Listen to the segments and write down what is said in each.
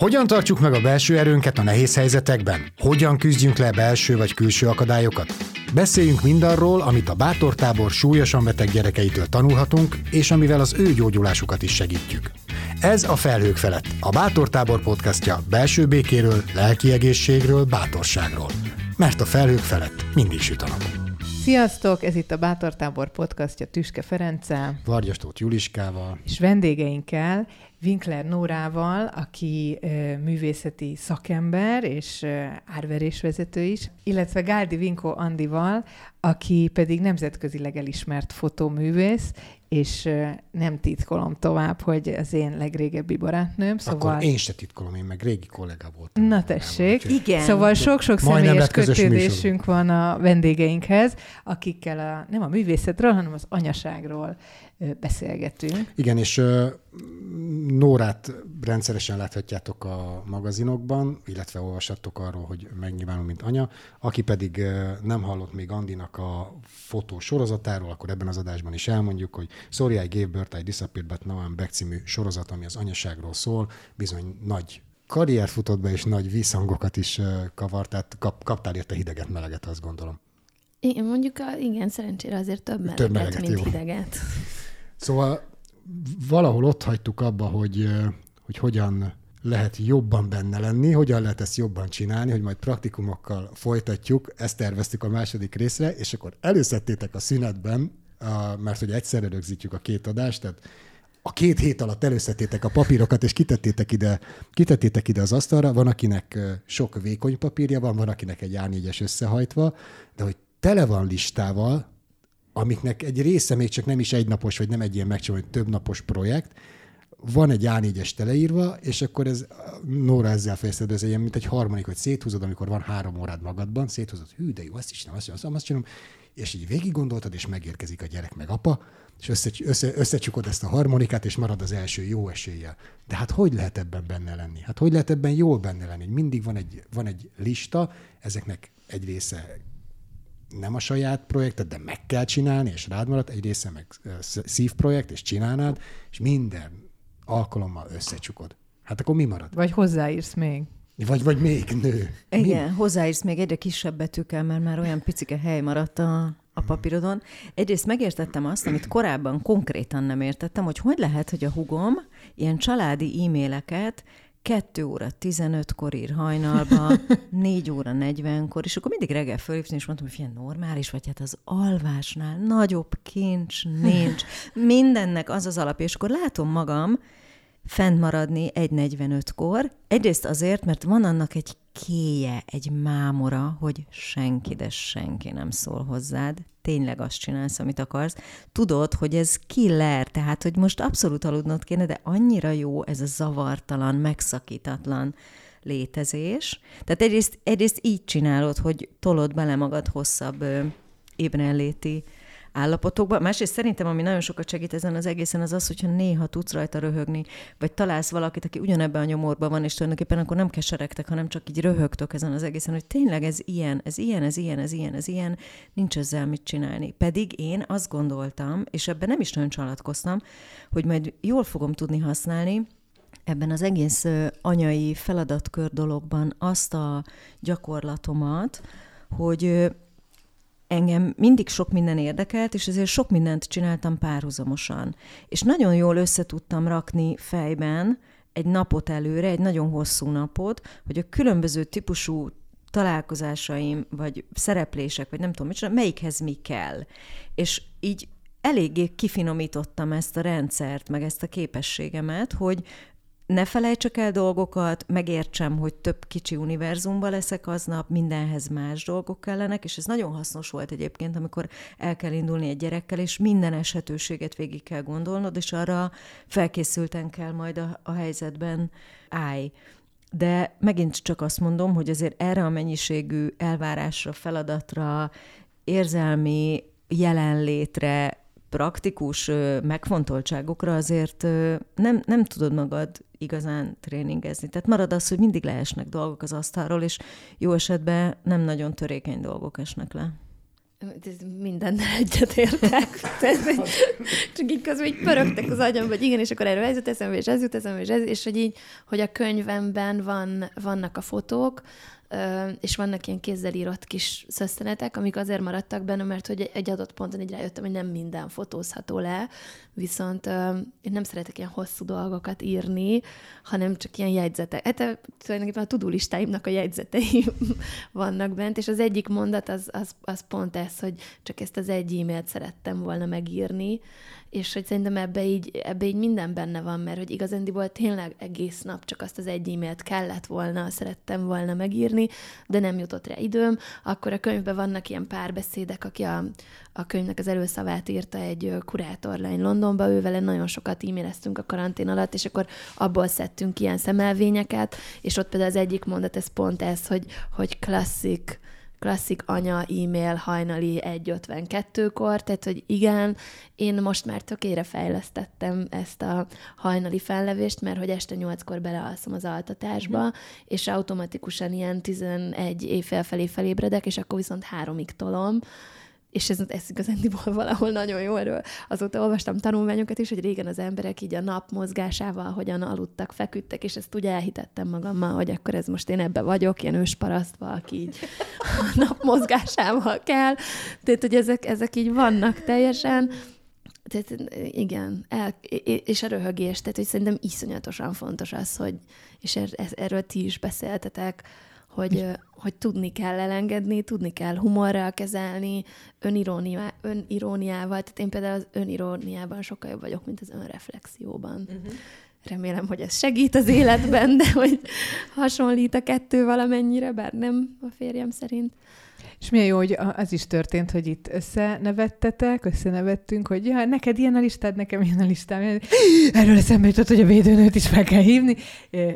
Hogyan tartjuk meg a belső erőnket a nehéz helyzetekben? Hogyan küzdjünk le belső vagy külső akadályokat? Beszéljünk mindarról, amit a bátortábor súlyosan beteg gyerekeitől tanulhatunk, és amivel az ő gyógyulásukat is segítjük. Ez a Felhők felett, a Bátortábor podcastja belső békéről, lelki egészségről, bátorságról. Mert a felhők felett mindig süt a nap. Sziasztok! Ez itt a Bátortábor podcastja Tüske Ferenccel. Vargyastót Juliskával. És vendégeinkkel, Winkler Nórával, aki művészeti szakember és árverésvezető is, illetve Gáldi Vinko Andival, aki pedig nemzetközileg elismert fotóművész, és nem titkolom tovább, hogy az én legrégebbi barátnőm. Szóval... Akkor én se titkolom, én meg régi kollega voltam. Na tessék. Úgyhogy... Igen. Szóval sok-sok személyes kötődésünk van a vendégeinkhez, akikkel a, nem a művészetről, hanem az anyaságról beszélgetünk. Igen, és Nórát rendszeresen láthatjátok a magazinokban, illetve olvashattok arról, hogy megnyilvánul, mint anya. Aki pedig nem hallott még Andinak a fotó sorozatáról, akkor ebben az adásban is elmondjuk, hogy Sorry, I gave birth, I disappeared, but now I'm back című sorozat, ami az anyaságról szól, bizony nagy karrier futott be, és nagy visszhangokat is kavart, tehát kap, kaptál érte hideget, meleget, azt gondolom. Én mondjuk, a, igen, szerencsére azért több meleget, több meleget mint jó. hideget. Szóval valahol ott hagytuk abba, hogy, hogy hogyan lehet jobban benne lenni, hogyan lehet ezt jobban csinálni, hogy majd praktikumokkal folytatjuk, ezt terveztük a második részre, és akkor előszedtétek a szünetben, mert hogy egyszerre rögzítjük a két adást, tehát a két hét alatt előszedtétek a papírokat, és kitettétek ide, kitettétek ide az asztalra, van akinek sok vékony papírja van, van akinek egy A4-es összehajtva, de hogy tele van listával, amiknek egy része még csak nem is egynapos, vagy nem egy ilyen megcsináló, több napos projekt, van egy A4-es teleírva, és akkor ez, Nóra ezzel fejezted, ez ilyen, mint egy harmadik, hogy széthúzod, amikor van három órád magadban, széthúzod, hű, de jó, azt is nem, azt, azt, azt csinálom, és így végig gondoltad, és megérkezik a gyerek meg apa, és össze, össze, összecsukod ezt a harmonikát, és marad az első jó eséllyel. De hát hogy lehet ebben benne lenni? Hát hogy lehet ebben jól benne lenni? Mindig van egy, van egy lista, ezeknek egy része nem a saját projektet, de meg kell csinálni, és rád maradt, egy része meg szívprojekt, és csinálnád, és minden alkalommal összecsukod. Hát akkor mi marad? Vagy hozzáírsz még. Vagy, vagy még nő. Igen, mi? hozzáírsz még egyre kisebb betűkkel, mert már olyan picike hely maradt a, a papírodon. Egyrészt megértettem azt, amit korábban konkrétan nem értettem, hogy hogy lehet, hogy a hugom ilyen családi e-maileket 2 óra 15-kor ír hajnalba, 4 óra 40-kor, és akkor mindig reggel fölhívtam, és mondtam, hogy ilyen normális, vagy hát az alvásnál nagyobb kincs nincs. Mindennek az az alapja, és akkor látom magam, fent maradni 1.45-kor. Egyrészt azért, mert van annak egy kéje, egy mámora, hogy senki, de senki nem szól hozzád. Tényleg azt csinálsz, amit akarsz. Tudod, hogy ez killer, tehát, hogy most abszolút aludnod kéne, de annyira jó ez a zavartalan, megszakítatlan létezés. Tehát egyrészt, egyrészt így csinálod, hogy tolod bele magad hosszabb ébrenléti állapotokban. Másrészt szerintem, ami nagyon sokat segít ezen az egészen, az az, hogyha néha tudsz rajta röhögni, vagy találsz valakit, aki ugyanebben a nyomorban van, és tulajdonképpen akkor nem keseregtek, hanem csak így röhögtök ezen az egészen, hogy tényleg ez ilyen, ez ilyen, ez ilyen, ez ilyen, ez ilyen, nincs ezzel mit csinálni. Pedig én azt gondoltam, és ebben nem is nagyon csalatkoztam, hogy majd jól fogom tudni használni, ebben az egész anyai feladatkör dologban azt a gyakorlatomat, hogy engem mindig sok minden érdekelt, és ezért sok mindent csináltam párhuzamosan. És nagyon jól össze tudtam rakni fejben egy napot előre, egy nagyon hosszú napot, hogy a különböző típusú találkozásaim, vagy szereplések, vagy nem tudom, micsoda, melyikhez mi kell. És így eléggé kifinomítottam ezt a rendszert, meg ezt a képességemet, hogy ne felejtsek el dolgokat, megértsem, hogy több kicsi univerzumban leszek aznap, mindenhez más dolgok kellenek, és ez nagyon hasznos volt egyébként, amikor el kell indulni egy gyerekkel, és minden esetőséget végig kell gondolnod, és arra felkészülten kell majd a, a helyzetben állj. De megint csak azt mondom, hogy azért erre a mennyiségű elvárásra, feladatra, érzelmi jelenlétre, praktikus megfontoltságokra azért nem, nem tudod magad igazán tréningezni. Tehát marad az, hogy mindig leesnek dolgok az asztalról, és jó esetben nem nagyon törékeny dolgok esnek le. mindennel egyetértek. Csak így közben így pörögtek az agyam, hogy igen, és akkor erről ez jut eszembe, és ez jut eszembe, és ez, és hogy így, hogy a könyvemben van, vannak a fotók, és vannak ilyen kézzel írott kis szösszenetek, amik azért maradtak benne, mert hogy egy adott ponton így rájöttem, hogy nem minden fotózható le, viszont én nem szeretek ilyen hosszú dolgokat írni, hanem csak ilyen jegyzetek. Hát tulajdonképpen a tudulistáimnak a jegyzetei vannak bent, és az egyik mondat az, az, az pont ez, hogy csak ezt az egy e-mailt szerettem volna megírni, és hogy szerintem ebbe így, ebbe így minden benne van, mert hogy igazándiból tényleg egész nap csak azt az egy e-mailt kellett volna, szerettem volna megírni, de nem jutott rá időm. Akkor a könyvben vannak ilyen párbeszédek, aki a, a könyvnek az előszavát írta egy kurátorlány Londonba, ő nagyon sokat e-maileztünk a karantén alatt, és akkor abból szedtünk ilyen szemelvényeket, és ott például az egyik mondat, ez pont ez, hogy, hogy klasszik, klasszik anya e-mail hajnali 1.52-kor, tehát hogy igen, én most már tökére fejlesztettem ezt a hajnali fellevést, mert hogy este 8-kor belealszom az altatásba, mm. és automatikusan ilyen 11 éjfél felé felébredek, és akkor viszont háromig tolom, és ez, ez igazándiból valahol nagyon jó erről. Azóta olvastam tanulmányokat is, hogy régen az emberek így a nap mozgásával hogyan aludtak, feküdtek, és ezt ugye elhitettem magammal, hogy akkor ez most én ebbe vagyok, ilyen ősparasztva, aki így a nap mozgásával kell. Tehát, hogy ezek, ezek így vannak teljesen. Tehát igen, el, és a röhögés, tehát hogy szerintem iszonyatosan fontos az, hogy, és er, erről ti is beszéltetek, hogy, hogy tudni kell elengedni, tudni kell humorral kezelni, öniróniá, öniróniával. Tehát én például az öniróniában sokkal jobb vagyok, mint az önreflexióban. Uh-huh. Remélem, hogy ez segít az életben, de hogy hasonlít a kettő valamennyire, bár nem a férjem szerint. És milyen jó, hogy az is történt, hogy itt összenevettetek, összenevettünk, hogy ja, neked ilyen a listád, nekem ilyen a listám. Erről eszembe jutott, hogy a védőnőt is meg kell hívni.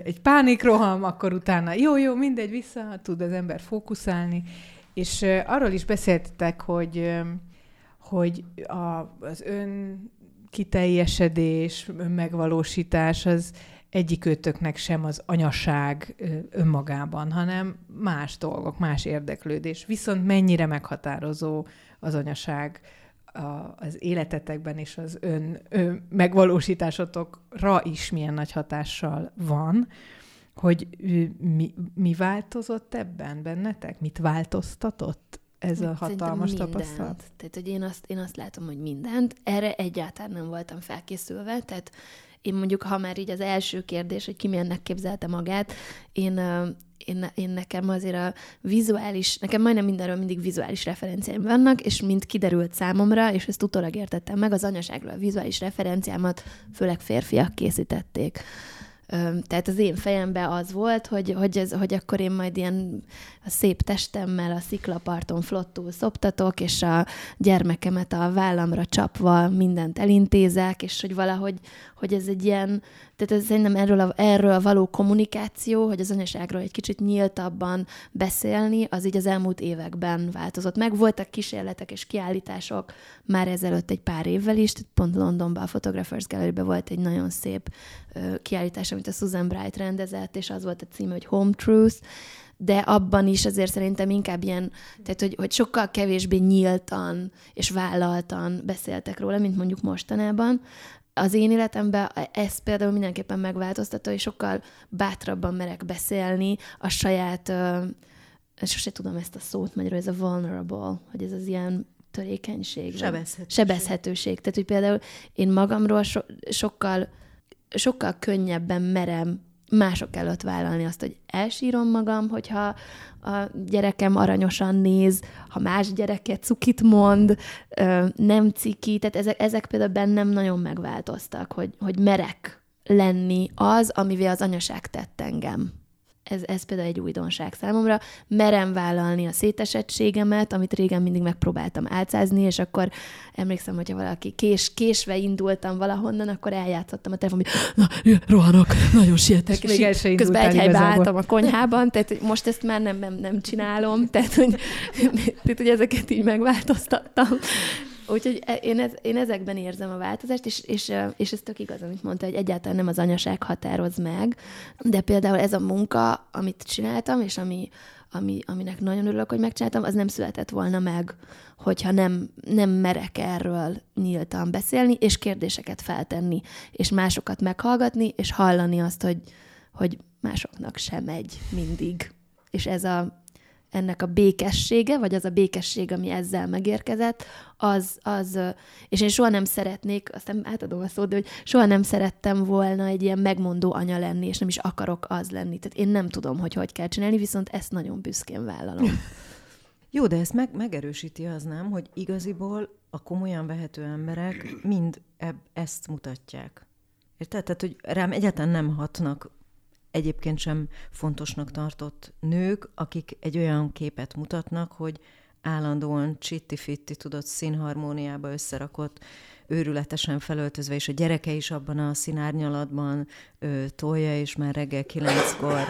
Egy pánikroham, akkor utána jó, jó, mindegy, vissza tud az ember fókuszálni. És arról is beszéltetek, hogy, hogy a, az ön kiteljesedés, önmegvalósítás az egyik őtöknek sem az anyaság önmagában, hanem más dolgok, más érdeklődés. Viszont mennyire meghatározó az anyaság az életetekben és az ön, ön megvalósításotokra is milyen nagy hatással van, hogy mi, mi változott ebben bennetek? Mit változtatott ez a hatalmas mindent. tapasztalat? Tehát, hogy én azt, én azt látom, hogy mindent. Erre egyáltalán nem voltam felkészülve, tehát én mondjuk, ha már így az első kérdés, hogy ki milyennek képzelte magát, én, én, én nekem azért a vizuális, nekem majdnem mindenről mindig vizuális referenciáim vannak, és mint kiderült számomra, és ezt utólag értettem meg, az anyaságról a vizuális referenciámat főleg férfiak készítették. Tehát az én fejemben az volt, hogy, hogy, ez, hogy akkor én majd ilyen a szép testemmel a sziklaparton flottul szoptatok, és a gyermekemet a vállamra csapva mindent elintézek, és hogy valahogy hogy ez egy ilyen, tehát ez szerintem erről a, erről a való kommunikáció, hogy az anyaságról egy kicsit nyíltabban beszélni, az így az elmúlt években változott meg. Voltak kísérletek és kiállítások már ezelőtt egy pár évvel is, tehát pont Londonban a Photographers gallery volt egy nagyon szép kiállítás, amit a Susan Bright rendezett, és az volt a címe, hogy Home Truth, de abban is azért szerintem inkább ilyen, tehát hogy, hogy sokkal kevésbé nyíltan és vállaltan beszéltek róla, mint mondjuk mostanában az én életemben ez például mindenképpen megváltoztatta, és sokkal bátrabban merek beszélni a saját, sose tudom ezt a szót magyarul, ez a vulnerable, hogy ez az ilyen törékenység. Sebezhetőség. Sebezhetőség. Tehát, hogy például én magamról so- sokkal, sokkal könnyebben merem mások előtt vállalni azt, hogy elsírom magam, hogyha a gyerekem aranyosan néz, ha más gyereket cukit mond, nem ciki, tehát ezek, ezek például bennem nagyon megváltoztak, hogy, hogy merek lenni az, amivel az anyaság tett engem ez, ez például egy újdonság számomra. Merem vállalni a szétesettségemet, amit régen mindig megpróbáltam álcázni, és akkor emlékszem, hogyha valaki kés, késve indultam valahonnan, akkor eljátszottam a telefon, hogy na, rohanok, nagyon sietek, és, még közben egy helybe álltam a konyhában, tehát most ezt már nem, nem, nem csinálom, tehát hogy, tehát, hogy ezeket így megváltoztattam. Úgyhogy e, én, ez, én ezekben érzem a változást, és, és, és ez tök igaz, amit mondta, hogy egyáltalán nem az anyaság határoz meg, de például ez a munka, amit csináltam, és ami, ami, aminek nagyon örülök, hogy megcsináltam, az nem született volna meg, hogyha nem, nem merek erről nyíltan beszélni, és kérdéseket feltenni, és másokat meghallgatni, és hallani azt, hogy, hogy másoknak sem megy mindig. És ez a, ennek a békessége, vagy az a békesség, ami ezzel megérkezett, az, az, és én soha nem szeretnék, aztán átadom a szót, de hogy soha nem szerettem volna egy ilyen megmondó anya lenni, és nem is akarok az lenni. Tehát én nem tudom, hogy hogy kell csinálni, viszont ezt nagyon büszkén vállalom. Jó, de ezt meg, megerősíti az nem, hogy igaziból a komolyan vehető emberek mind eb, ezt mutatják. Érted? Tehát, hogy rám egyáltalán nem hatnak egyébként sem fontosnak tartott nők, akik egy olyan képet mutatnak, hogy állandóan csitti-fitti, tudott színharmóniába összerakott, őrületesen felöltözve, és a gyereke is abban a színárnyalatban ö, tolja, és már reggel kilenckor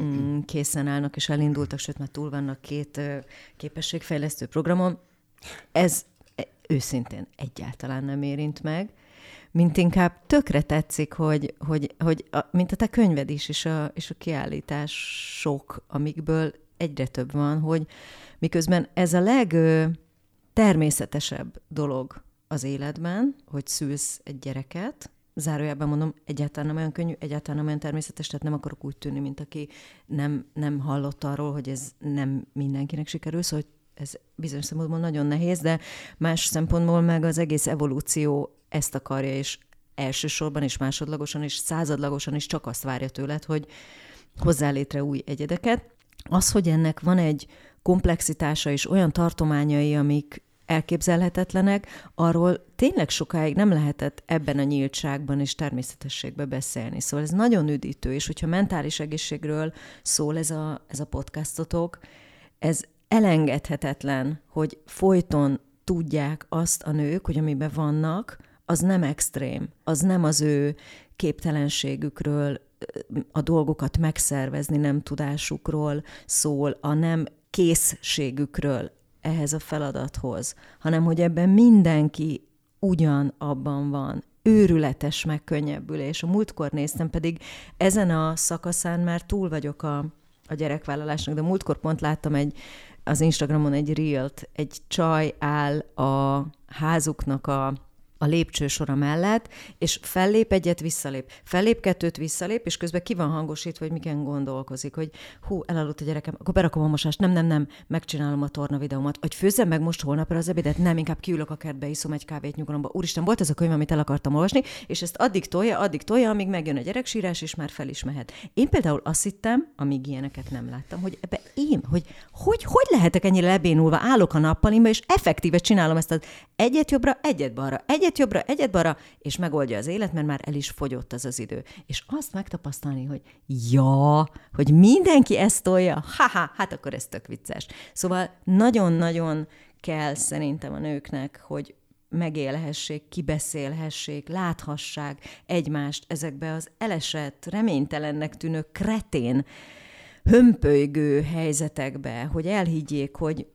mm, készen állnak, és elindultak, sőt, már túl vannak két képességfejlesztő programon. Ez e, őszintén egyáltalán nem érint meg mint inkább tökre tetszik, hogy, hogy, hogy a, mint a te könyved is, és a, és a kiállítások, amikből egyre több van, hogy miközben ez a legtermészetesebb dolog az életben, hogy szülsz egy gyereket, zárójában mondom, egyáltalán nem olyan könnyű, egyáltalán nem olyan természetes, tehát nem akarok úgy tűnni, mint aki nem, nem hallott arról, hogy ez nem mindenkinek sikerül, szóval ez bizonyos szempontból nagyon nehéz, de más szempontból meg az egész evolúció ezt akarja, és elsősorban és másodlagosan és századlagosan is csak azt várja tőled, hogy hozzá létre új egyedeket. Az, hogy ennek van egy komplexitása és olyan tartományai, amik elképzelhetetlenek, arról tényleg sokáig nem lehetett ebben a nyíltságban és természetességben beszélni. Szóval ez nagyon üdítő, és hogyha mentális egészségről szól ez a, ez a podcastotok, ez elengedhetetlen, hogy folyton tudják azt a nők, hogy amiben vannak, az nem extrém, az nem az ő képtelenségükről, a dolgokat megszervezni nem tudásukról szól, a nem készségükről ehhez a feladathoz, hanem hogy ebben mindenki ugyan abban van, őrületes megkönnyebbülés. A múltkor néztem, pedig ezen a szakaszán már túl vagyok a, a gyerekvállalásnak, de múltkor pont láttam egy, az Instagramon egy reelt, egy csaj áll a házuknak a a lépcsősora mellett, és fellép egyet, visszalép. Fellép kettőt, visszalép, és közben ki van hangosítva, hogy miken gondolkozik, hogy hú, elaludt a gyerekem, akkor berakom a mosást, nem, nem, nem, megcsinálom a torna videómat. Hogy főzzem meg most holnapra az ebédet, nem, inkább kiülök a kertbe, iszom egy kávét nyugalomba. Úristen, volt ez a könyv, amit el akartam olvasni, és ezt addig tolja, addig tolja, amíg megjön a gyereksírás, és már fel is mehet. Én például azt hittem, amíg ilyeneket nem láttam, hogy ebbe én, hogy hogy, hogy lehetek ennyire lebénulva, állok a nappalimba, és effektíve csinálom ezt az egyet jobbra, egyet balra, egyet egyet jobbra, egyet balra, és megoldja az élet, mert már el is fogyott az az idő. És azt megtapasztalni, hogy ja, hogy mindenki ezt tolja, haha, hát akkor ez tök vicces. Szóval nagyon-nagyon kell szerintem a nőknek, hogy megélhessék, kibeszélhessék, láthassák egymást ezekbe az elesett, reménytelennek tűnő kretén, hömpölygő helyzetekbe, hogy elhiggyék, hogy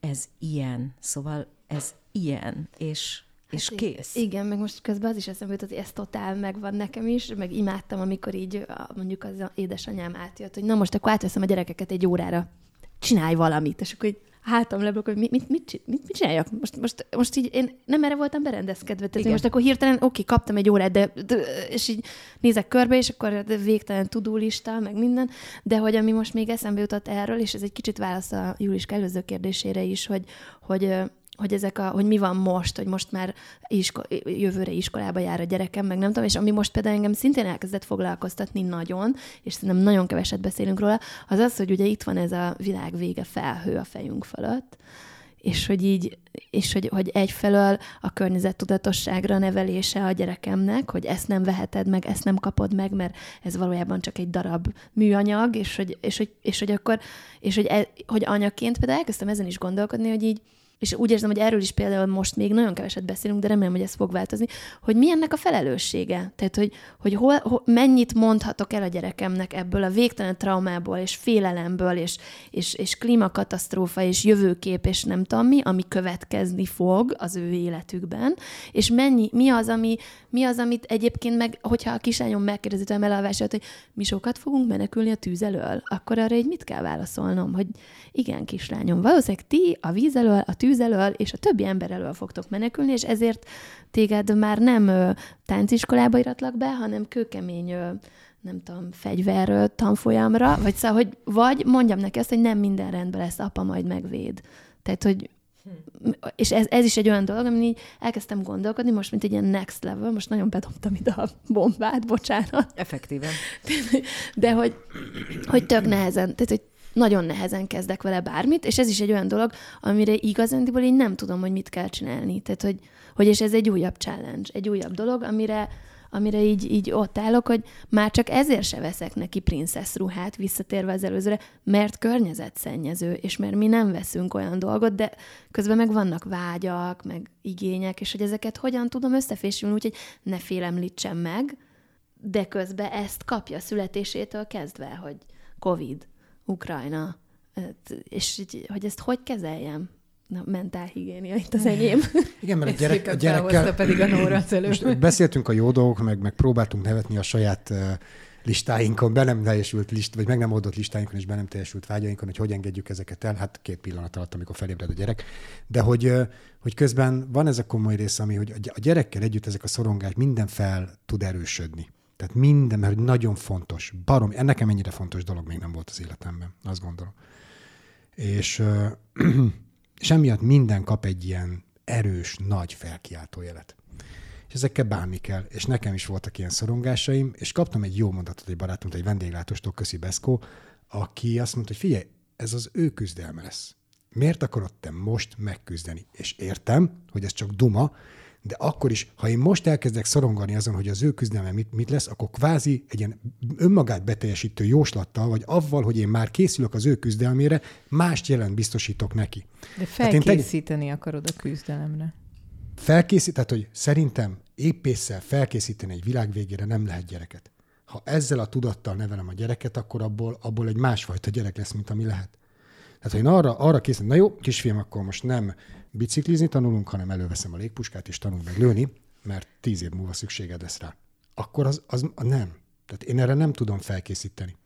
ez ilyen, szóval ez ilyen, és és hát kész. Igen, meg most közben az is eszembe jutott, hogy ez totál megvan nekem is, meg imádtam, amikor így mondjuk az édesanyám átjött, hogy na most akkor átveszem a gyerekeket egy órára, csinálj valamit, és akkor így hátam leblok, hogy mit, mit, mit, mit, mit csináljak? Most, most, most így én nem erre voltam berendezkedve. Tehát most akkor hirtelen, oké, kaptam egy órát, de, de, és így nézek körbe, és akkor végtelen tudólista, meg minden, de hogy ami most még eszembe jutott erről, és ez egy kicsit válasz a Júlis előző kérdésére is, hogy, hogy hogy ezek a, hogy mi van most, hogy most már isko, jövőre iskolába jár a gyerekem, meg nem tudom, és ami most például engem szintén elkezdett foglalkoztatni nagyon, és szerintem nagyon keveset beszélünk róla, az az, hogy ugye itt van ez a világ vége felhő a fejünk fölött, és hogy így, és hogy, hogy egyfelől a környezettudatosságra nevelése a gyerekemnek, hogy ezt nem veheted meg, ezt nem kapod meg, mert ez valójában csak egy darab műanyag, és hogy, és hogy, és hogy akkor, és hogy, e, hogy anyaként például elkezdtem ezen is gondolkodni, hogy így, és úgy érzem, hogy erről is például most még nagyon keveset beszélünk, de remélem, hogy ez fog változni, hogy mi ennek a felelőssége. Tehát, hogy, hogy hol, hol, mennyit mondhatok el a gyerekemnek ebből a végtelen traumából, és félelemből, és, és, és klímakatasztrófa, és jövőkép, és nem tudom mi, ami következni fog az ő életükben, és mennyi, mi az, ami, mi az, amit egyébként meg, hogyha a kislányom megkérdezi tőlem elolvását, hogy mi sokat fogunk menekülni a tűz elől, akkor arra egy mit kell válaszolnom, hogy igen, kislányom, valószínűleg ti a víz elől, a tűz elől és a többi ember elől fogtok menekülni, és ezért téged már nem ö, tánciskolába iratlak be, hanem kőkemény ö, nem tudom, fegyver tanfolyamra, vagy szóval, hogy vagy mondjam neki azt, hogy nem minden rendben lesz, apa majd megvéd. Tehát, hogy és ez, ez is egy olyan dolog, amin így elkezdtem gondolkodni, most mint egy ilyen next level, most nagyon bedobtam ide a bombát, bocsánat. Effektíven. De hogy, hogy tök nehezen, tehát hogy nagyon nehezen kezdek vele bármit, és ez is egy olyan dolog, amire igazándiból én nem tudom, hogy mit kell csinálni. Tehát, hogy, hogy és ez egy újabb challenge, egy újabb dolog, amire, amire így, így ott állok, hogy már csak ezért se veszek neki princesz ruhát, visszatérve az előzőre, mert környezetszennyező, és mert mi nem veszünk olyan dolgot, de közben meg vannak vágyak, meg igények, és hogy ezeket hogyan tudom összefésülni, úgyhogy ne félemlítsem meg, de közben ezt kapja születésétől kezdve, hogy Covid, Ukrajna, és hogy ezt hogy kezeljem? Na, mentálhigiénia itt az enyém. Igen, mert a, gyerek, a gyerekkel... pedig a Nóra most beszéltünk a jó dolgok, meg, meg próbáltunk nevetni a saját uh, listáinkon, be nem teljesült list, vagy meg nem oldott listáinkon, és be nem teljesült vágyainkon, hogy hogy engedjük ezeket el, hát két pillanat alatt, amikor felébred a gyerek. De hogy, hogy közben van ez a komoly része, ami, hogy a gyerekkel együtt ezek a szorongás minden fel tud erősödni. Tehát minden, mert nagyon fontos, barom, nekem ennyire fontos dolog még nem volt az életemben, azt gondolom. És, és emiatt minden kap egy ilyen erős, nagy felkiáltó jelet. És ezekkel bánni kell. És nekem is voltak ilyen szorongásaim, és kaptam egy jó mondatot egy barátomtól, egy vendéglátostól, Köszi Beszkó, aki azt mondta, hogy figyelj, ez az ő küzdelme lesz. Miért akarod te most megküzdeni? És értem, hogy ez csak duma, de akkor is, ha én most elkezdek szorongani azon, hogy az ő küzdelme mit, mit lesz, akkor kvázi egy ilyen önmagát beteljesítő jóslattal, vagy avval, hogy én már készülök az ő küzdelmére, mást jelent biztosítok neki. De felkészíteni te... akarod a küzdelemre. Felkészít, tehát hogy szerintem épésszel felkészíteni egy világ végére nem lehet gyereket. Ha ezzel a tudattal nevelem a gyereket, akkor abból, abból egy másfajta gyerek lesz, mint ami lehet. Tehát ha én arra, arra készítem, na jó, kisfiam, akkor most nem biciklizni tanulunk, hanem előveszem a légpuskát, és tanulunk meg lőni, mert tíz év múlva szükséged lesz rá. Akkor az, az nem. Tehát én erre nem tudom felkészíteni.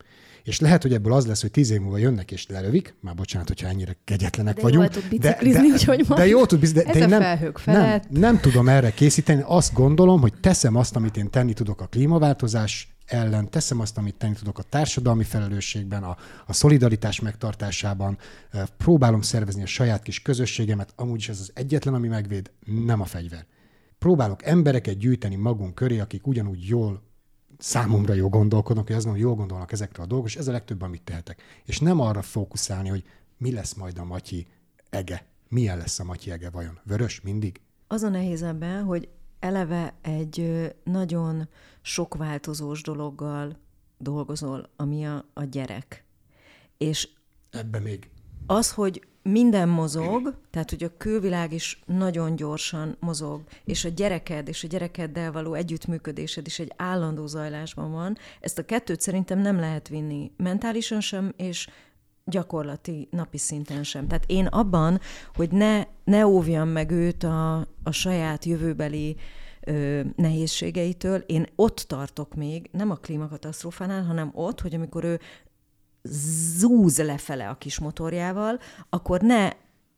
És lehet, hogy ebből az lesz, hogy tíz év múlva jönnek és lelövik, már bocsánat, hogyha ennyire kegyetlenek de vagyunk. Jól tud de, de, hogy de jó tud biciklizni, de, de én nem, nem, nem tudom erre készíteni. Azt gondolom, hogy teszem azt, amit én tenni tudok a klímaváltozás ellen, teszem azt, amit tenni tudok a társadalmi felelősségben, a, a szolidaritás megtartásában, próbálom szervezni a saját kis közösségemet, amúgy is ez az egyetlen, ami megvéd, nem a fegyver. Próbálok embereket gyűjteni magunk köré, akik ugyanúgy jól számomra jól gondolkodnak, hogy azon jól gondolnak ezekről a dolgok, és ez a legtöbb, amit tehetek. És nem arra fókuszálni, hogy mi lesz majd a Matyi ege. Milyen lesz a Matyi ege vajon? Vörös mindig? Az a nehéz ebben, hogy eleve egy nagyon sok változós dologgal dolgozol, ami a, a gyerek. És Ebbe még. Az, hogy minden mozog, tehát hogy a külvilág is nagyon gyorsan mozog, és a gyereked és a gyerekeddel való együttműködésed is egy állandó zajlásban van, ezt a kettőt szerintem nem lehet vinni mentálisan sem, és gyakorlati napi szinten sem. Tehát én abban, hogy ne, ne óvjam meg őt a, a saját jövőbeli ö, nehézségeitől, én ott tartok még, nem a klímakatasztrófánál, hanem ott, hogy amikor ő zúz lefele a kis motorjával, akkor ne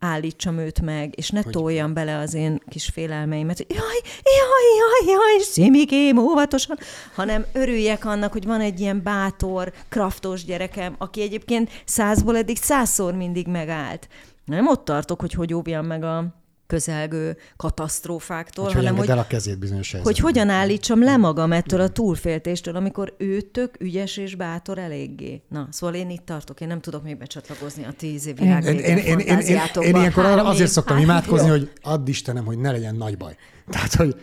állítsam őt meg, és ne hogy... toljam bele az én kis félelmeimet, hogy jaj, jaj, jaj, jaj, szimikém, óvatosan, hanem örüljek annak, hogy van egy ilyen bátor, kraftos gyerekem, aki egyébként százból eddig százszor mindig megállt. Nem ott tartok, hogy hogy óvjam meg a közelgő katasztrófáktól, hogy hanem hogy, el a kezét bizonyos hogy hogyan állítsam le magam ettől a túlféltéstől, amikor ő tök ügyes és bátor eléggé. Na, szóval én itt tartok, én nem tudok még becsatlakozni a tíz év világ én, én, én, én, én, én ilyenkor arra azért szoktam imádkozni, hogy add Istenem, hogy ne legyen nagy baj. Tehát, hogy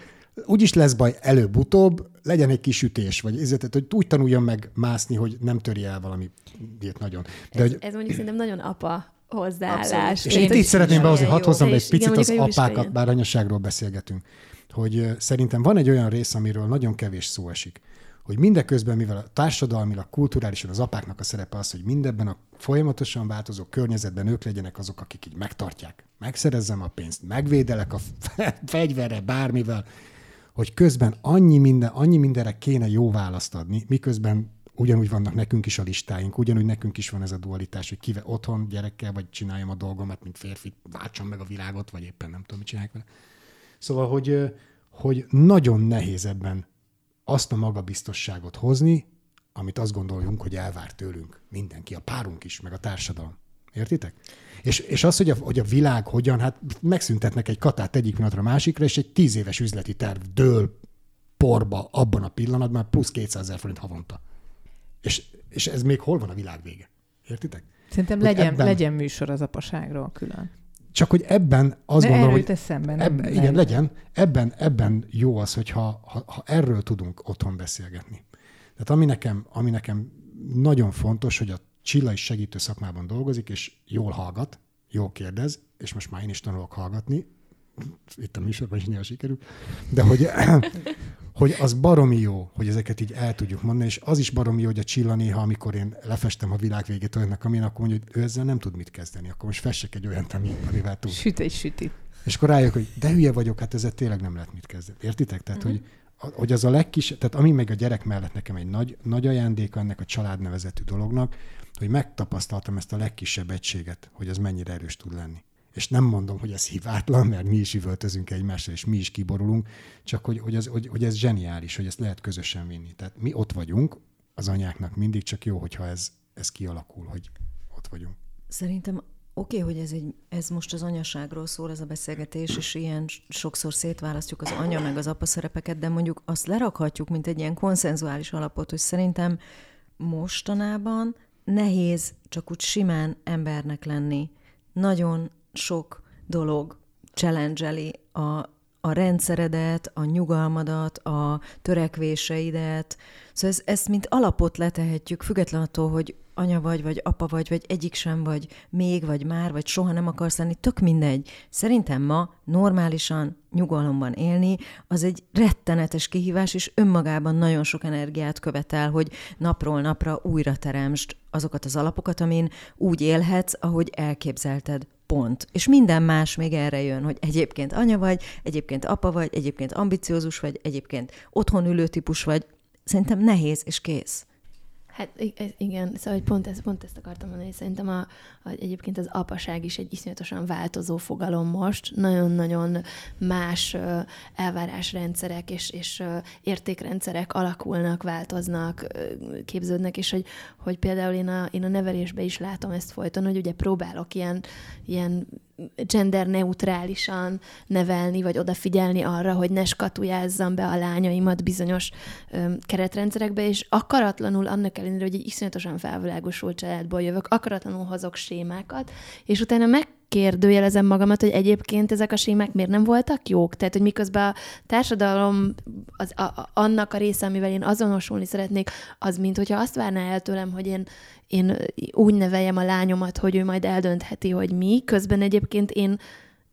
úgyis lesz baj előbb-utóbb, legyen egy kis ütés, vagy ezért, hogy úgy tanuljon meg mászni, hogy nem törje el valami ilyet nagyon. De, ez, hogy... ez mondjuk szerintem nagyon apa hozzáállás. És itt, itt szeretném behozni, hadd hozzam be egy Igen, picit az mondjuk a jó apákat, bár anyaságról beszélgetünk, hogy szerintem van egy olyan rész, amiről nagyon kevés szó esik, hogy mindeközben, mivel a társadalmilag, kulturálisan az apáknak a szerepe az, hogy mindebben a folyamatosan változó környezetben ők legyenek azok, akik így megtartják. Megszerezzem a pénzt, megvédelek a fe- fegyverre, bármivel, hogy közben annyi, minden, annyi mindenre kéne jó választ adni, miközben ugyanúgy vannak nekünk is a listáink, ugyanúgy nekünk is van ez a dualitás, hogy kive otthon gyerekkel, vagy csináljam a dolgomat, mint férfi, váltsam meg a világot, vagy éppen nem tudom, mit csinálják vele. Szóval, hogy, hogy nagyon nehéz ebben azt a magabiztosságot hozni, amit azt gondoljunk, hogy elvár tőlünk mindenki, a párunk is, meg a társadalom. Értitek? És, és az, hogy a, hogy a világ hogyan, hát megszüntetnek egy katát egyik pillanatra a másikra, és egy tíz éves üzleti terv dől porba abban a pillanatban plusz 200 ezer forint havonta. És, és ez még hol van a világ vége? Értitek? Szerintem Hogy legyen, ebben- legyen műsor az apaságról külön. Csak hogy ebben azt Ne gondolom, hogy tesz szembe, nem- ebben, igen, legyen. Ebben, ebben jó az, hogyha ha, ha erről tudunk otthon beszélgetni. Tehát ami nekem, ami nekem nagyon fontos, hogy a Csilla is segítő szakmában dolgozik, és jól hallgat, jól kérdez, és most már én is tanulok hallgatni, itt a műsorban is néha sikerül, de hogy, hogy az baromi jó, hogy ezeket így el tudjuk mondani, és az is baromi jó, hogy a Csilla néha, amikor én lefestem a világ végét olyannak, amin akkor mondja, hogy ő ezzel nem tud mit kezdeni, akkor most fessek egy olyat, ami, amivel tud. Süt egy süti. És akkor rájövök, hogy de hülye vagyok, hát ezzel tényleg nem lehet mit kezdeni. Értitek? Tehát, Mhm. hogy, hogy az a legkis, tehát ami meg a gyerek mellett nekem egy nagy, nagy ajándéka ennek a családnevezetű dolognak, hogy megtapasztaltam ezt a legkisebb egységet, hogy az mennyire erős tud lenni. És nem mondom, hogy ez hibátlan, mert mi is üvöltözünk egymásra, és mi is kiborulunk, csak hogy, hogy, az, hogy, hogy ez zseniális, hogy ezt lehet közösen vinni. Tehát mi ott vagyunk, az anyáknak mindig, csak jó, hogyha ez, ez kialakul, hogy ott vagyunk. Szerintem oké, okay, hogy ez, egy, ez most az anyaságról szól ez a beszélgetés, és ilyen sokszor szétválasztjuk az anya meg az apa szerepeket, de mondjuk azt lerakhatjuk, mint egy ilyen konszenzuális alapot, hogy szerintem mostanában nehéz csak úgy simán embernek lenni. Nagyon sok dolog challenge a, a rendszeredet, a nyugalmadat, a törekvéseidet. Szóval ez, ezt mint alapot letehetjük, független attól, hogy anya vagy, vagy apa vagy, vagy egyik sem vagy, még, vagy már, vagy soha nem akarsz lenni, tök mindegy. Szerintem ma normálisan, nyugalomban élni, az egy rettenetes kihívás, és önmagában nagyon sok energiát követel, hogy napról napra újra teremtsd azokat az alapokat, amin úgy élhetsz, ahogy elképzelted. Pont. És minden más még erre jön, hogy egyébként anya vagy, egyébként apa vagy, egyébként ambiciózus vagy, egyébként otthon ülő típus vagy. Szerintem nehéz, és kész. Hát igen, szóval hogy pont, ez, pont ezt akartam mondani, szerintem a, a, egyébként az apaság is egy iszonyatosan változó fogalom most, nagyon-nagyon más elvárásrendszerek és, és értékrendszerek alakulnak, változnak, képződnek, és hogy, hogy például én a, én a nevelésben is látom ezt folyton, hogy ugye próbálok ilyen, ilyen gender neutrálisan nevelni, vagy odafigyelni arra, hogy ne skatujázzam be a lányaimat bizonyos öm, keretrendszerekbe, és akaratlanul annak ellenére, hogy egy iszonyatosan felvilágosult családból jövök, akaratlanul hozok sémákat, és utána meg kérdőjelezem magamat, hogy egyébként ezek a sémák miért nem voltak jók. Tehát, hogy miközben a társadalom az, a, a, annak a része, amivel én azonosulni szeretnék, az mint hogyha azt várná el tőlem, hogy én, én úgy neveljem a lányomat, hogy ő majd eldöntheti, hogy mi. Közben egyébként én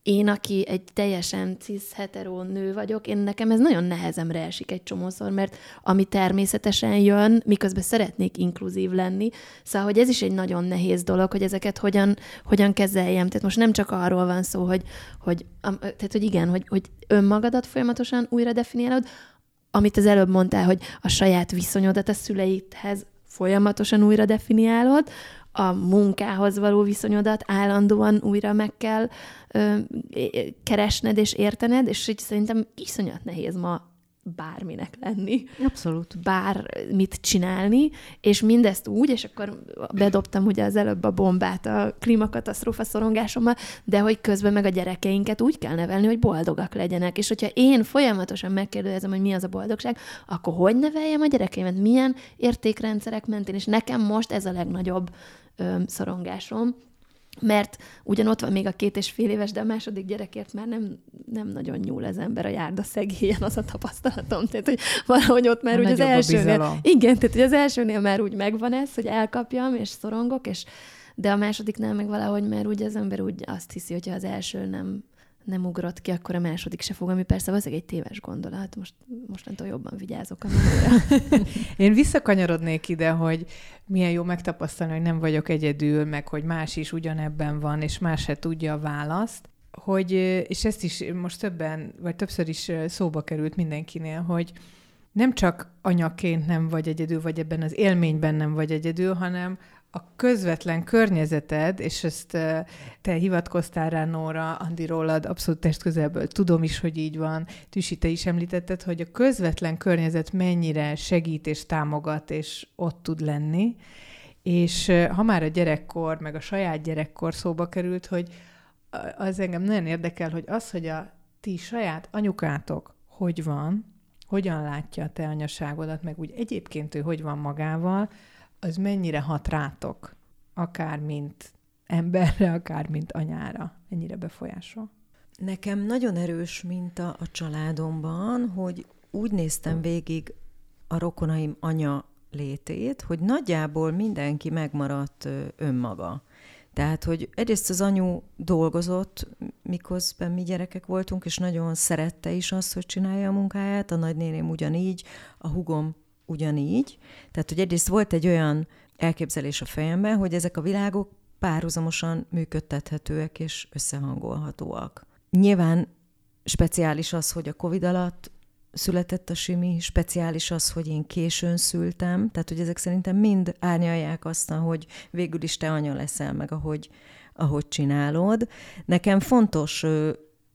én, aki egy teljesen cis hetero nő vagyok, én nekem ez nagyon nehezemre esik egy csomószor, mert ami természetesen jön, miközben szeretnék inkluzív lenni, szóval, hogy ez is egy nagyon nehéz dolog, hogy ezeket hogyan, hogyan kezeljem. Tehát most nem csak arról van szó, hogy, hogy, tehát, hogy igen, hogy, hogy önmagadat folyamatosan újra definiálod, amit az előbb mondtál, hogy a saját viszonyodat a szüleidhez folyamatosan újra definiálod, a munkához való viszonyodat állandóan újra meg kell ö, keresned és értened, és így szerintem iszonyat nehéz ma bárminek lenni, Abszolút. bármit csinálni, és mindezt úgy, és akkor bedobtam ugye az előbb a bombát a klímakatasztrófa szorongásommal, de hogy közben meg a gyerekeinket úgy kell nevelni, hogy boldogak legyenek. És hogyha én folyamatosan megkérdezem, hogy mi az a boldogság, akkor hogy neveljem a gyerekeimet, milyen értékrendszerek mentén, és nekem most ez a legnagyobb szorongásom, mert ugyan ott van még a két és fél éves, de a második gyerekért már nem, nem nagyon nyúl az ember a járda szegélyen, az a tapasztalatom. Tehát, hogy valahogy ott már úgy az elsőnél... Igen, tehát hogy az elsőnél már úgy megvan ez, hogy elkapjam, és szorongok, és de a másodiknál meg valahogy már úgy az ember úgy azt hiszi, hogyha az első nem nem ugrott ki, akkor a második se fog, ami persze valószínűleg egy téves gondolat. Most mostantól jobban vigyázok a Én visszakanyarodnék ide, hogy milyen jó megtapasztalni, hogy nem vagyok egyedül, meg hogy más is ugyanebben van, és más se tudja a választ. Hogy, és ezt is most többen, vagy többször is szóba került mindenkinél, hogy nem csak anyaként nem vagy egyedül, vagy ebben az élményben nem vagy egyedül, hanem a közvetlen környezeted, és ezt te hivatkoztál rá, Nóra, Andi rólad, abszolút testközelből tudom is, hogy így van, Tüsi, te is említetted, hogy a közvetlen környezet mennyire segít és támogat, és ott tud lenni, és ha már a gyerekkor, meg a saját gyerekkor szóba került, hogy az engem nagyon érdekel, hogy az, hogy a ti saját anyukátok hogy van, hogyan látja a te anyaságodat, meg úgy egyébként ő hogy van magával, az mennyire hat rátok, akár mint emberre, akár mint anyára, ennyire befolyásol? Nekem nagyon erős minta a családomban, hogy úgy néztem végig a rokonaim anya létét, hogy nagyjából mindenki megmaradt önmaga. Tehát, hogy egyrészt az anyu dolgozott, miközben mi gyerekek voltunk, és nagyon szerette is azt, hogy csinálja a munkáját, a nagynéném ugyanígy, a hugom ugyanígy. Tehát, hogy egyrészt volt egy olyan elképzelés a fejemben, hogy ezek a világok párhuzamosan működtethetőek és összehangolhatóak. Nyilván speciális az, hogy a Covid alatt született a Simi, speciális az, hogy én későn szültem, tehát hogy ezek szerintem mind árnyalják azt, hogy végül is te anya leszel meg, ahogy, ahogy csinálod. Nekem fontos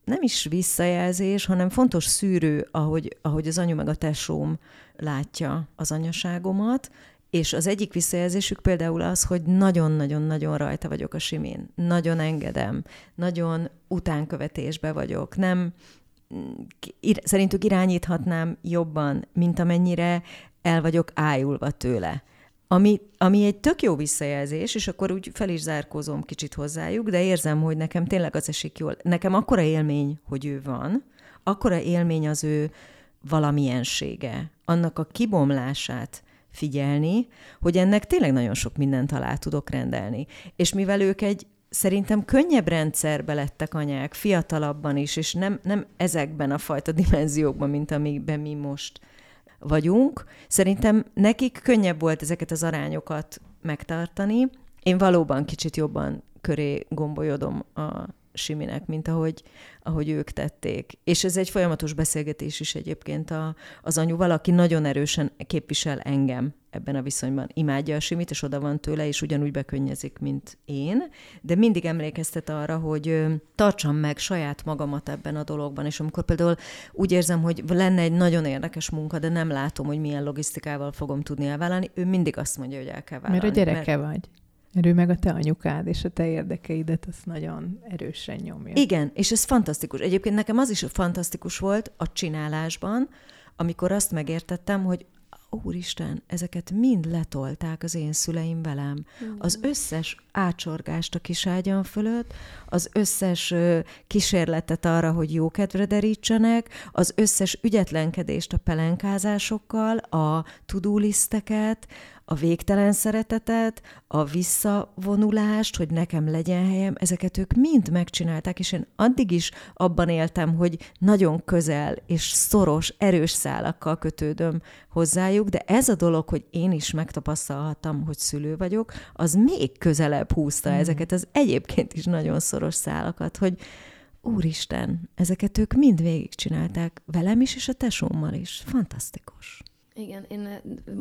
nem is visszajelzés, hanem fontos szűrő, ahogy, ahogy az anyu meg a tesóm látja az anyaságomat, és az egyik visszajelzésük például az, hogy nagyon-nagyon-nagyon rajta vagyok a simén. Nagyon engedem, nagyon utánkövetésbe vagyok. Nem, ir- szerintük irányíthatnám jobban, mint amennyire el vagyok ájulva tőle. Ami, ami egy tök jó visszajelzés, és akkor úgy fel is zárkózom kicsit hozzájuk, de érzem, hogy nekem tényleg az esik jól. Nekem akkora élmény, hogy ő van, akkora élmény az ő valamiensége, annak a kibomlását figyelni, hogy ennek tényleg nagyon sok mindent alá tudok rendelni. És mivel ők egy szerintem könnyebb rendszerbe lettek anyák, fiatalabban is, és nem, nem ezekben a fajta dimenziókban, mint amikben mi most vagyunk. Szerintem nekik könnyebb volt ezeket az arányokat megtartani. Én valóban kicsit jobban köré gombolyodom a Siminek, mint ahogy, ahogy ők tették. És ez egy folyamatos beszélgetés is egyébként a, az anyuval, aki nagyon erősen képvisel engem ebben a viszonyban. Imádja a Simit, és oda van tőle, és ugyanúgy bekönnyezik, mint én, de mindig emlékeztet arra, hogy tartsam meg saját magamat ebben a dologban, és amikor például úgy érzem, hogy lenne egy nagyon érdekes munka, de nem látom, hogy milyen logisztikával fogom tudni elvállalni, ő mindig azt mondja, hogy el kell vállalni. Mert a gyereke mert... vagy. Mert ő meg a te anyukád, és a te érdekeidet azt nagyon erősen nyomja. Igen, és ez fantasztikus. Egyébként nekem az is fantasztikus volt a csinálásban, amikor azt megértettem, hogy úristen, ezeket mind letolták az én szüleim velem. Az összes ácsorgást a kiságyam fölött, az összes kísérletet arra, hogy jó kedvre derítsenek, az összes ügyetlenkedést a pelenkázásokkal, a tuduliszteket, a végtelen szeretetet, a visszavonulást, hogy nekem legyen helyem, ezeket ők mind megcsinálták, és én addig is abban éltem, hogy nagyon közel és szoros, erős szálakkal kötődöm hozzájuk, de ez a dolog, hogy én is megtapasztalhattam, hogy szülő vagyok, az még közelebb húzta mm. ezeket az egyébként is nagyon szoros szálakat, hogy úristen, ezeket ők mind végigcsinálták velem is, és a tesómmal is. Fantasztikus. Igen, én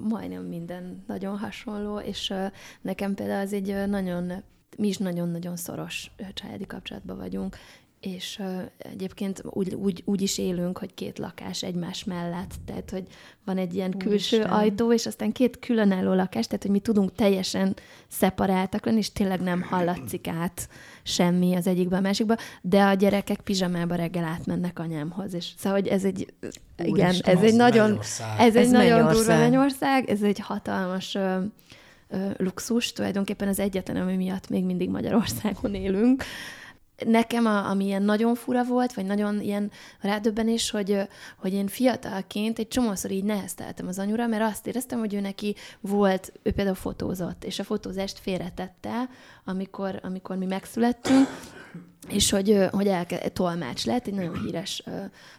majdnem minden nagyon hasonló, és nekem például az egy nagyon, mi is nagyon-nagyon szoros családi kapcsolatban vagyunk, és uh, egyébként úgy, úgy, úgy is élünk, hogy két lakás egymás mellett, tehát hogy van egy ilyen külső Úristen. ajtó, és aztán két különálló lakás, tehát hogy mi tudunk teljesen szeparáltak lenni, és tényleg nem hallatszik át semmi az egyikbe a másikba, de a gyerekek pizsamába reggel átmennek anyámhoz, és szóval, hogy ez egy, Úristen, igen, ez egy nagyon, ez egy ez nagyon durva mennyország, ez egy hatalmas ö, luxus, tulajdonképpen az egyetlen, ami miatt még mindig Magyarországon élünk, nekem, a, ami ilyen nagyon fura volt, vagy nagyon ilyen rádöbbenés, hogy, hogy én fiatalként egy csomószor így nehezteltem az anyura, mert azt éreztem, hogy ő neki volt, ő például fotózott, és a fotózást félretette, amikor, amikor mi megszülettünk, és hogy, hogy elke, tolmács lett, egy nagyon híres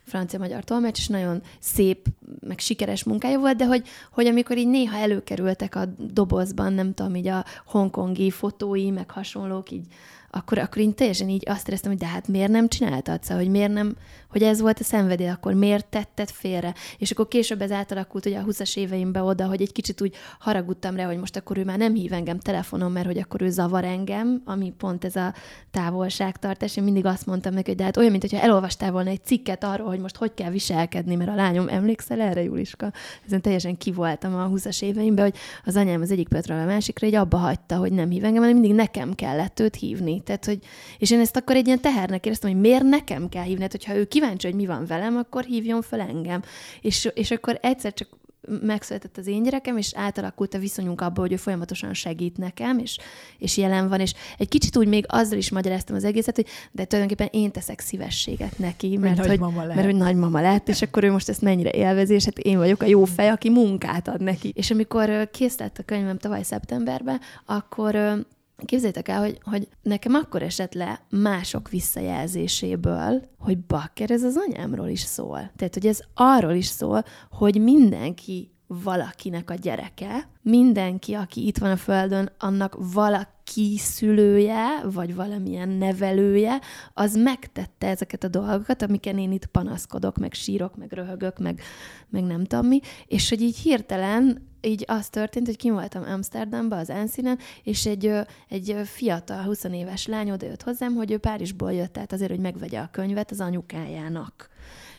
francia-magyar tolmács, és nagyon szép, meg sikeres munkája volt, de hogy, hogy amikor így néha előkerültek a dobozban, nem tudom, így a hongkongi fotói, meg hasonlók, így akkor, akkor én teljesen így azt éreztem, hogy de hát miért nem csináltad, szóval, hogy miért nem, hogy ez volt a szenvedély, akkor miért tetted félre? És akkor később ez átalakult ugye a 20-as éveimbe oda, hogy egy kicsit úgy haragudtam rá, hogy most akkor ő már nem hív engem telefonon, mert hogy akkor ő zavar engem, ami pont ez a távolságtartás. Én mindig azt mondtam neki, hogy de hát olyan, mintha elolvastál volna egy cikket arról, hogy most hogy kell viselkedni, mert a lányom emlékszel erre, Juliska? Ezen teljesen kivoltam a 20-as éveimben, hogy az anyám az egyik Petra a másikra egy abba hagyta, hogy nem hív engem, hanem mindig nekem kellett őt hívni. Tehát, hogy, és én ezt akkor egy ilyen tehernek éreztem, hogy miért nekem kell hívni, hát, hogyha ő kíváncsi, hogy mi van velem, akkor hívjon fel engem. És, és akkor egyszer csak megszületett az én gyerekem, és átalakult a viszonyunk abba, hogy ő folyamatosan segít nekem, és, és jelen van, és egy kicsit úgy még azzal is magyaráztam az egészet, hogy de tulajdonképpen én teszek szívességet neki, mert hogy, hogy, mert hogy nagymama lett, és akkor ő most ezt mennyire élvezi, és hát én vagyok a jó fej, aki munkát ad neki. És amikor kész lett a könyvem tavaly szeptemberben, akkor Képzeljétek el, hogy, hogy nekem akkor esett le mások visszajelzéséből, hogy bakker, ez az anyámról is szól. Tehát, hogy ez arról is szól, hogy mindenki valakinek a gyereke, mindenki, aki itt van a Földön, annak valaki szülője, vagy valamilyen nevelője, az megtette ezeket a dolgokat, amiken én itt panaszkodok, meg sírok, meg röhögök, meg, meg nem tudom mi, és hogy így hirtelen így az történt, hogy kim voltam Amsterdamba az Enszinen, és egy, egy fiatal, 20 éves lány odajött hozzám, hogy ő Párizsból jött, tehát azért, hogy megvegye a könyvet az anyukájának.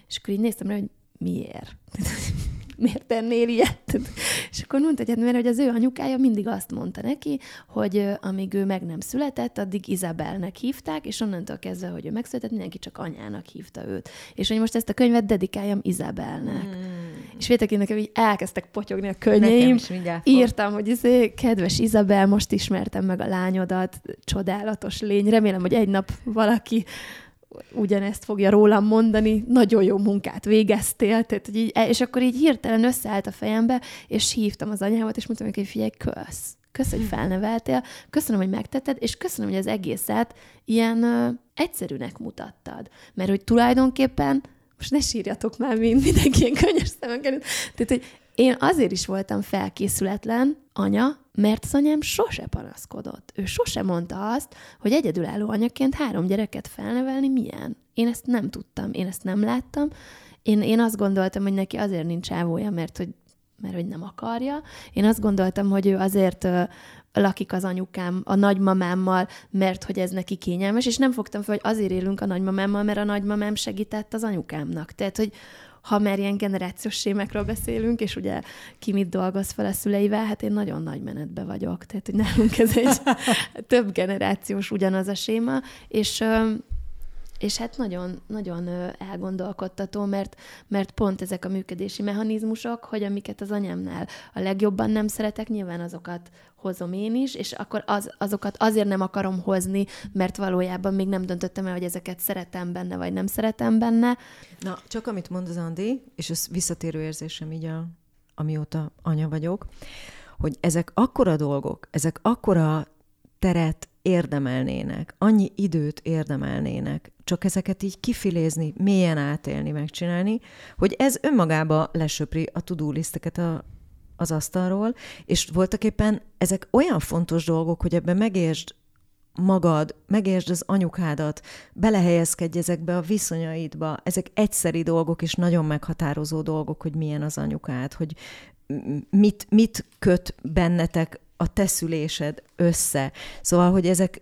És akkor így néztem rá, hogy miért? miért tennél ilyet? És akkor mondta, hogy, hát, mert hogy az ő anyukája mindig azt mondta neki, hogy amíg ő meg nem született, addig Izabelnek hívták, és onnantól kezdve, hogy ő megszületett, mindenki csak anyának hívta őt. És hogy most ezt a könyvet dedikáljam Izabelnek. Mm. És vétek, én nekem így elkezdtek potyogni a könyveim. Írtam, hogy izé, kedves Izabel, most ismertem meg a lányodat, csodálatos lény. Remélem, hogy egy nap valaki ugyanezt fogja rólam mondani, nagyon jó munkát végeztél, tehát, hogy így, és akkor így hirtelen összeállt a fejembe, és hívtam az anyámat, és mondtam hogy figyelj, kösz. Kösz, hogy felneveltél, köszönöm, hogy megtetted, és köszönöm, hogy az egészet ilyen ö, egyszerűnek mutattad. Mert hogy tulajdonképpen, most ne sírjatok már, mint mindenki ilyen könnyes szemen Tehát, hogy én azért is voltam felkészületlen, anya, mert az anyám sose panaszkodott. Ő sose mondta azt, hogy egyedülálló anyaként három gyereket felnevelni milyen. Én ezt nem tudtam, én ezt nem láttam. Én, én azt gondoltam, hogy neki azért nincs ávója, mert hogy, mert hogy nem akarja. Én azt gondoltam, hogy ő azért lakik az anyukám, a nagymamámmal, mert hogy ez neki kényelmes, és nem fogtam fel, hogy azért élünk a nagymamámmal, mert a nagymamám segített az anyukámnak. Tehát, hogy, ha már ilyen generációs sémekről beszélünk, és ugye ki mit dolgoz fel a szüleivel, hát én nagyon nagy menetbe vagyok. Tehát, hogy nálunk ez egy több generációs ugyanaz a séma, és és hát nagyon, nagyon elgondolkodtató, mert, mert pont ezek a működési mechanizmusok, hogy amiket az anyámnál a legjobban nem szeretek, nyilván azokat hozom én is, és akkor az, azokat azért nem akarom hozni, mert valójában még nem döntöttem el, hogy ezeket szeretem benne, vagy nem szeretem benne. Na, csak amit mond az Andi, és ez visszatérő érzésem így, a, amióta anya vagyok, hogy ezek akkora dolgok, ezek akkora teret érdemelnének, annyi időt érdemelnének, csak ezeket így kifilézni, mélyen átélni, megcsinálni, hogy ez önmagába lesöpri a tudó liszteket a, az asztalról, és voltak éppen ezek olyan fontos dolgok, hogy ebben megértsd magad, megértsd az anyukádat, belehelyezkedj ezekbe a viszonyaidba. Ezek egyszeri dolgok, és nagyon meghatározó dolgok, hogy milyen az anyukád, hogy mit, mit köt bennetek a teszülésed össze. Szóval, hogy ezek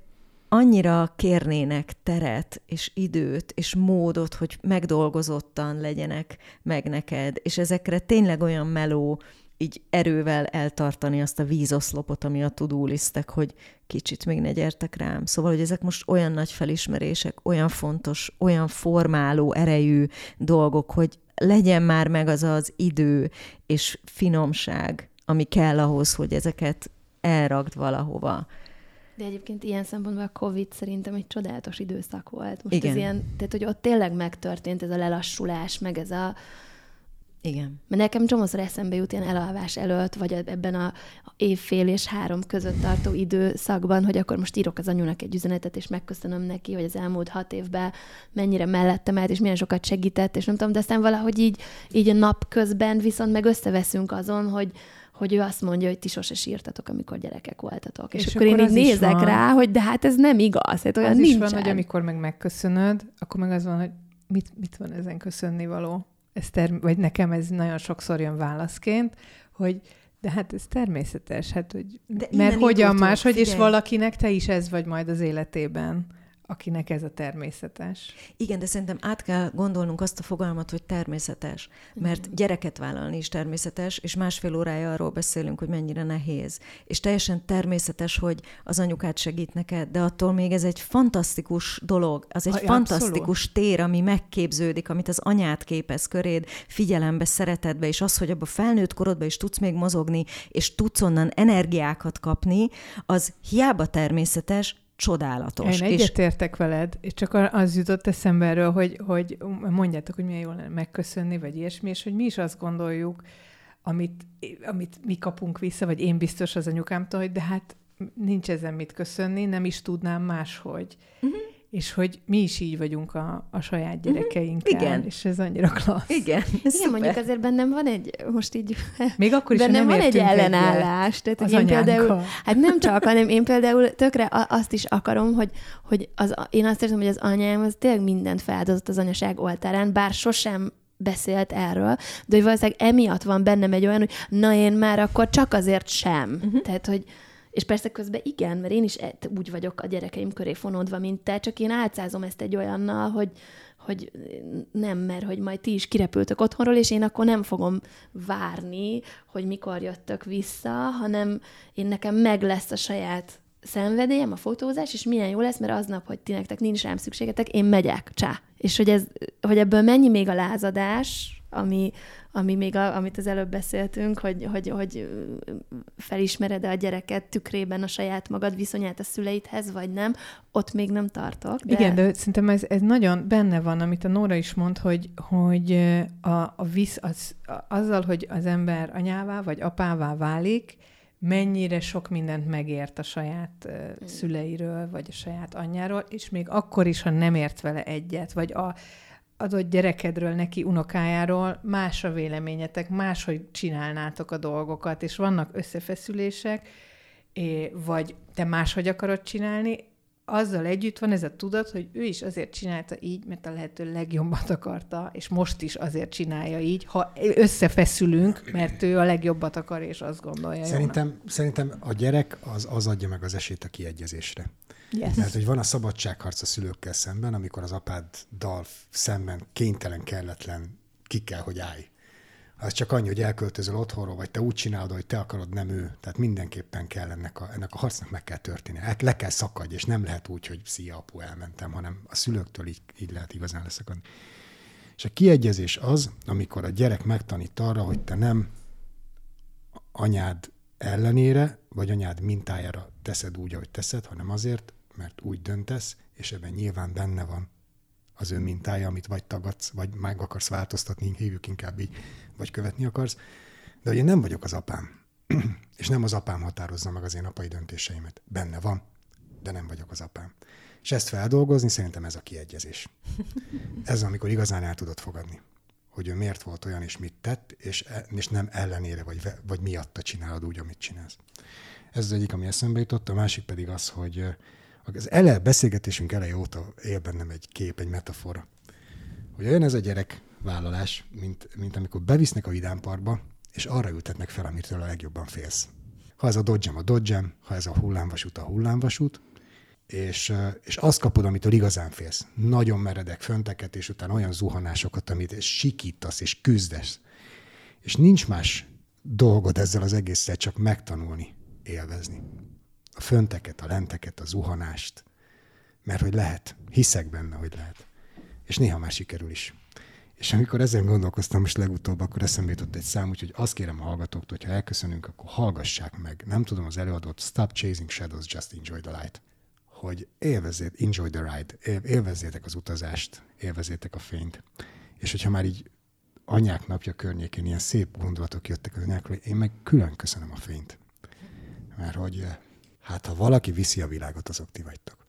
annyira kérnének teret, és időt, és módot, hogy megdolgozottan legyenek meg neked, és ezekre tényleg olyan meló, így erővel eltartani azt a vízoszlopot, ami a tudulisztek, hogy kicsit még ne gyertek rám. Szóval, hogy ezek most olyan nagy felismerések, olyan fontos, olyan formáló erejű dolgok, hogy legyen már meg az az idő és finomság, ami kell ahhoz, hogy ezeket elragd valahova. De egyébként ilyen szempontból a Covid szerintem egy csodálatos időszak volt. Most Igen. ez ilyen, tehát hogy ott tényleg megtörtént ez a lelassulás, meg ez a, Igen. mert nekem csomószor eszembe jut ilyen elalvás előtt, vagy ebben a évfél és három között tartó időszakban, hogy akkor most írok az anyunak egy üzenetet, és megköszönöm neki, hogy az elmúlt hat évben mennyire mellettem állt, és milyen sokat segített, és nem tudom, de aztán valahogy így, így a nap közben viszont meg összeveszünk azon, hogy, hogy ő azt mondja, hogy ti sose sírtatok, amikor gyerekek voltatok. És, És akkor, akkor én így nézek van. rá, hogy de hát ez nem igaz, hát olyan az nincsen. is van, hogy amikor meg megköszönöd, akkor meg az van, hogy mit, mit van ezen köszönni való. Ez term- vagy nekem ez nagyon sokszor jön válaszként, hogy de hát ez természetes, hát hogy De mert hogyan indultunk, máshogy, és valakinek te is ez vagy majd az életében, akinek ez a természetes. Igen, de szerintem át kell gondolnunk azt a fogalmat, hogy természetes. Mert gyereket vállalni is természetes, és másfél órája arról beszélünk, hogy mennyire nehéz. És teljesen természetes, hogy az anyukát segít neked, de attól még ez egy fantasztikus dolog. Az egy Aj, fantasztikus tér, ami megképződik, amit az anyát képez köréd, figyelembe, szeretetbe, és az, hogy abban felnőtt korodban is tudsz még mozogni, és tudsz onnan energiákat kapni, az hiába természetes, csodálatos. Én egyetértek veled, és csak az jutott eszembe erről, hogy, hogy mondjátok, hogy milyen jól lenne megköszönni, vagy ilyesmi, és hogy mi is azt gondoljuk, amit, amit mi kapunk vissza, vagy én biztos az anyukámtól, hogy de hát nincs ezen mit köszönni, nem is tudnám máshogy. Uh-huh. És hogy mi is így vagyunk a, a saját gyerekeinkkel. Mhm. Igen. És ez annyira klassz. Igen, ez Igen, szuper. mondjuk azért bennem van egy, most így Még akkor is, bennem nem van egy ellenállás. Tehát, az én például, hát nem csak, hanem én például tökre azt is akarom, hogy, hogy az, én azt érzem, hogy az anyám az tényleg mindent feláldozott az anyaság oltárán, bár sosem beszélt erről, de hogy valószínűleg emiatt van bennem egy olyan, hogy na én már akkor csak azért sem. Uh-huh. Tehát, hogy és persze közben igen, mert én is e- úgy vagyok a gyerekeim köré fonódva, mint te, csak én álcázom ezt egy olyannal, hogy, hogy nem, mert hogy majd ti is kirepültök otthonról, és én akkor nem fogom várni, hogy mikor jöttök vissza, hanem én nekem meg lesz a saját szenvedélyem, a fotózás, és milyen jó lesz, mert aznap, hogy ti nektek nincs rám szükségetek, én megyek, csá. És hogy, ez, hogy ebből mennyi még a lázadás, ami, ami még, a, amit az előbb beszéltünk, hogy, hogy, hogy felismered-e a gyereket tükrében a saját magad viszonyát a szüleidhez, vagy nem, ott még nem tartok. De... Igen, de szerintem ez, ez nagyon benne van, amit a Nóra is mond, hogy, hogy a, a visz, az, azzal, hogy az ember anyává vagy apává válik, mennyire sok mindent megért a saját uh, szüleiről, vagy a saját anyjáról, és még akkor is, ha nem ért vele egyet, vagy a adott gyerekedről, neki unokájáról más a véleményetek, máshogy csinálnátok a dolgokat, és vannak összefeszülések, vagy te máshogy akarod csinálni, azzal együtt van ez a tudat, hogy ő is azért csinálta így, mert a lehető legjobbat akarta, és most is azért csinálja így, ha összefeszülünk, mert ő a legjobbat akar, és azt gondolja. Szerintem, jónak. szerintem a gyerek az, az adja meg az esélyt a kiegyezésre. Yes. Mert hogy van a szabadságharc a szülőkkel szemben, amikor az apáddal szemben kénytelen, kelletlen, ki kell, hogy állj. Az csak annyi, hogy elköltözöl otthonról, vagy te úgy csinálod, hogy te akarod, nem ő. Tehát mindenképpen kell ennek a, ennek a harcnak meg kell történni. Hát le kell szakadni, és nem lehet úgy, hogy szia apu, elmentem, hanem a szülőktől így, így lehet igazán leszakadni. És a kiegyezés az, amikor a gyerek megtanít arra, hogy te nem anyád ellenére, vagy anyád mintájára teszed úgy, ahogy teszed, hanem azért, mert úgy döntesz, és ebben nyilván benne van az mintája, amit vagy tagadsz, vagy meg akarsz változtatni, hívjuk inkább így, vagy követni akarsz. De hogy én nem vagyok az apám, és nem az apám határozza meg az én apai döntéseimet. Benne van, de nem vagyok az apám. És ezt feldolgozni, szerintem ez a kiegyezés. Ez, amikor igazán el tudod fogadni, hogy ő miért volt olyan, és mit tett, és, és nem ellenére, vagy, vagy miatta csinálod úgy, amit csinálsz. Ez az egyik, ami eszembe jutott, a másik pedig az, hogy az ele, beszélgetésünk eleje óta él bennem egy kép, egy metafora. Hogy olyan ez a gyerek vállalás, mint, mint amikor bevisznek a vidámparkba, és arra ültetnek fel, amitől a legjobban félsz. Ha ez a dodgem a dodgem, ha ez a hullámvasút a hullámvasút, és, és azt kapod, amitől igazán félsz. Nagyon meredek fönteket, és utána olyan zuhanásokat, amit sikítasz és küzdesz. És nincs más dolgod ezzel az egésszel, csak megtanulni, élvezni fönteket, a lenteket, a zuhanást, mert hogy lehet. Hiszek benne, hogy lehet. És néha már sikerül is. És amikor ezen gondolkoztam most legutóbb, akkor eszembe jutott egy szám, úgyhogy azt kérem a hallgatóktól, hogy ha elköszönünk, akkor hallgassák meg. Nem tudom az előadót, Stop Chasing Shadows, Just Enjoy the Light. Hogy élvezét, enjoy the ride, élvezzétek az utazást, élvezzétek a fényt. És hogyha már így anyák napja környékén ilyen szép gondolatok jöttek az anyákról, én meg külön köszönöm a fényt. Mert hogy eh, hát ha valaki viszi a világot, azok ti vagytok.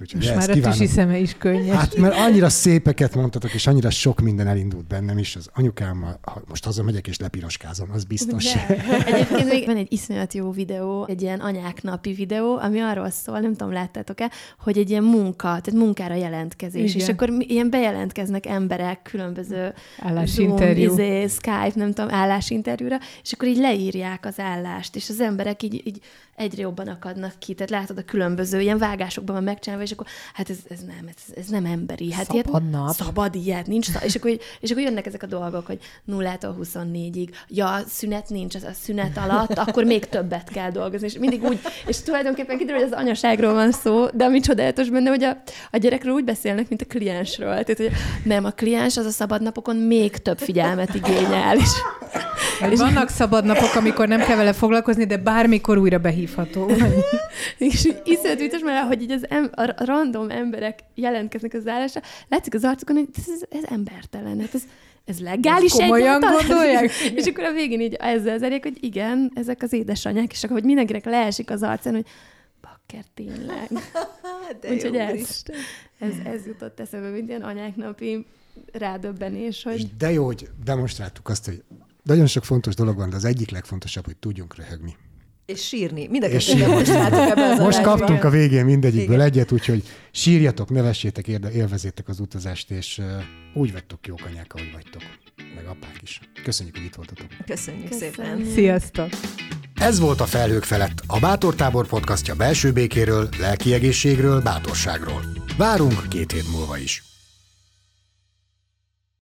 Úgyhogy Most már a tüsi szeme is könnyes. Hát mert annyira szépeket mondtatok, és annyira sok minden elindult bennem is. Az anyukám, ha most hazamegyek és lepiroskázom, az biztos. De. Egyébként még van egy iszonyat jó videó, egy ilyen anyák napi videó, ami arról szól, nem tudom, láttátok-e, hogy egy ilyen munka, tehát munkára jelentkezés, Igen. és akkor ilyen bejelentkeznek emberek különböző állásinterjú, Zoom, izé, Skype, nem tudom, állásinterjúra, és akkor így leírják az állást, és az emberek így, így egyre jobban akadnak ki, tehát látod a különböző ilyen vágásokban van megcsinálva, és akkor hát ez, ez nem, ez, ez nem emberi. Hát szabad ilyet, nap. Szabad ilyet, nincs, és akkor, és akkor jönnek ezek a dolgok, hogy 0-tól 24-ig, ja, szünet nincs, az a szünet alatt, akkor még többet kell dolgozni, és mindig úgy, és tulajdonképpen kiderül, hogy az anyaságról van szó, de ami csodálatos benne, hogy a, a gyerekről úgy beszélnek, mint a kliensről. Tehát, hogy nem, a kliens az a szabadnapokon még több figyelmet igényel. És, és vannak szabadnapok, amikor nem kell vele foglalkozni, de bármikor újra behívható. és iszonyat vicces, mert hogy így az em, a random emberek jelentkeznek az állásra, látszik az arcukon, hogy ez, ez, embertelen, hát ez, ez legális Komolyan gondolják? és akkor a végén így ezzel zerjék, hogy igen, ezek az édesanyák, és akkor hogy mindenkinek leesik az arcán, hogy bakker tényleg. Úgyhogy ez, ez, ez jutott eszembe, mint ilyen anyák napi rádöbbenés, hogy... És de jó, hogy demonstráltuk azt, hogy nagyon sok fontos dolog van, de az egyik legfontosabb, hogy tudjunk röhögni. És sírni. Mind a ebben az Most kaptunk a végén mindegyikből Igen. egyet, úgyhogy sírjatok, nevessétek, élvezétek az utazást, és uh, úgy vagytok jók anyák, ahogy vagytok. Meg apák is. Köszönjük, hogy itt voltatok. Köszönjük, Köszönjük. szépen. Sziasztok! Ez volt a Felhők felett, a Bátor Tábor podcastja belső békéről, lelki egészségről, bátorságról. Várunk két hét múlva is.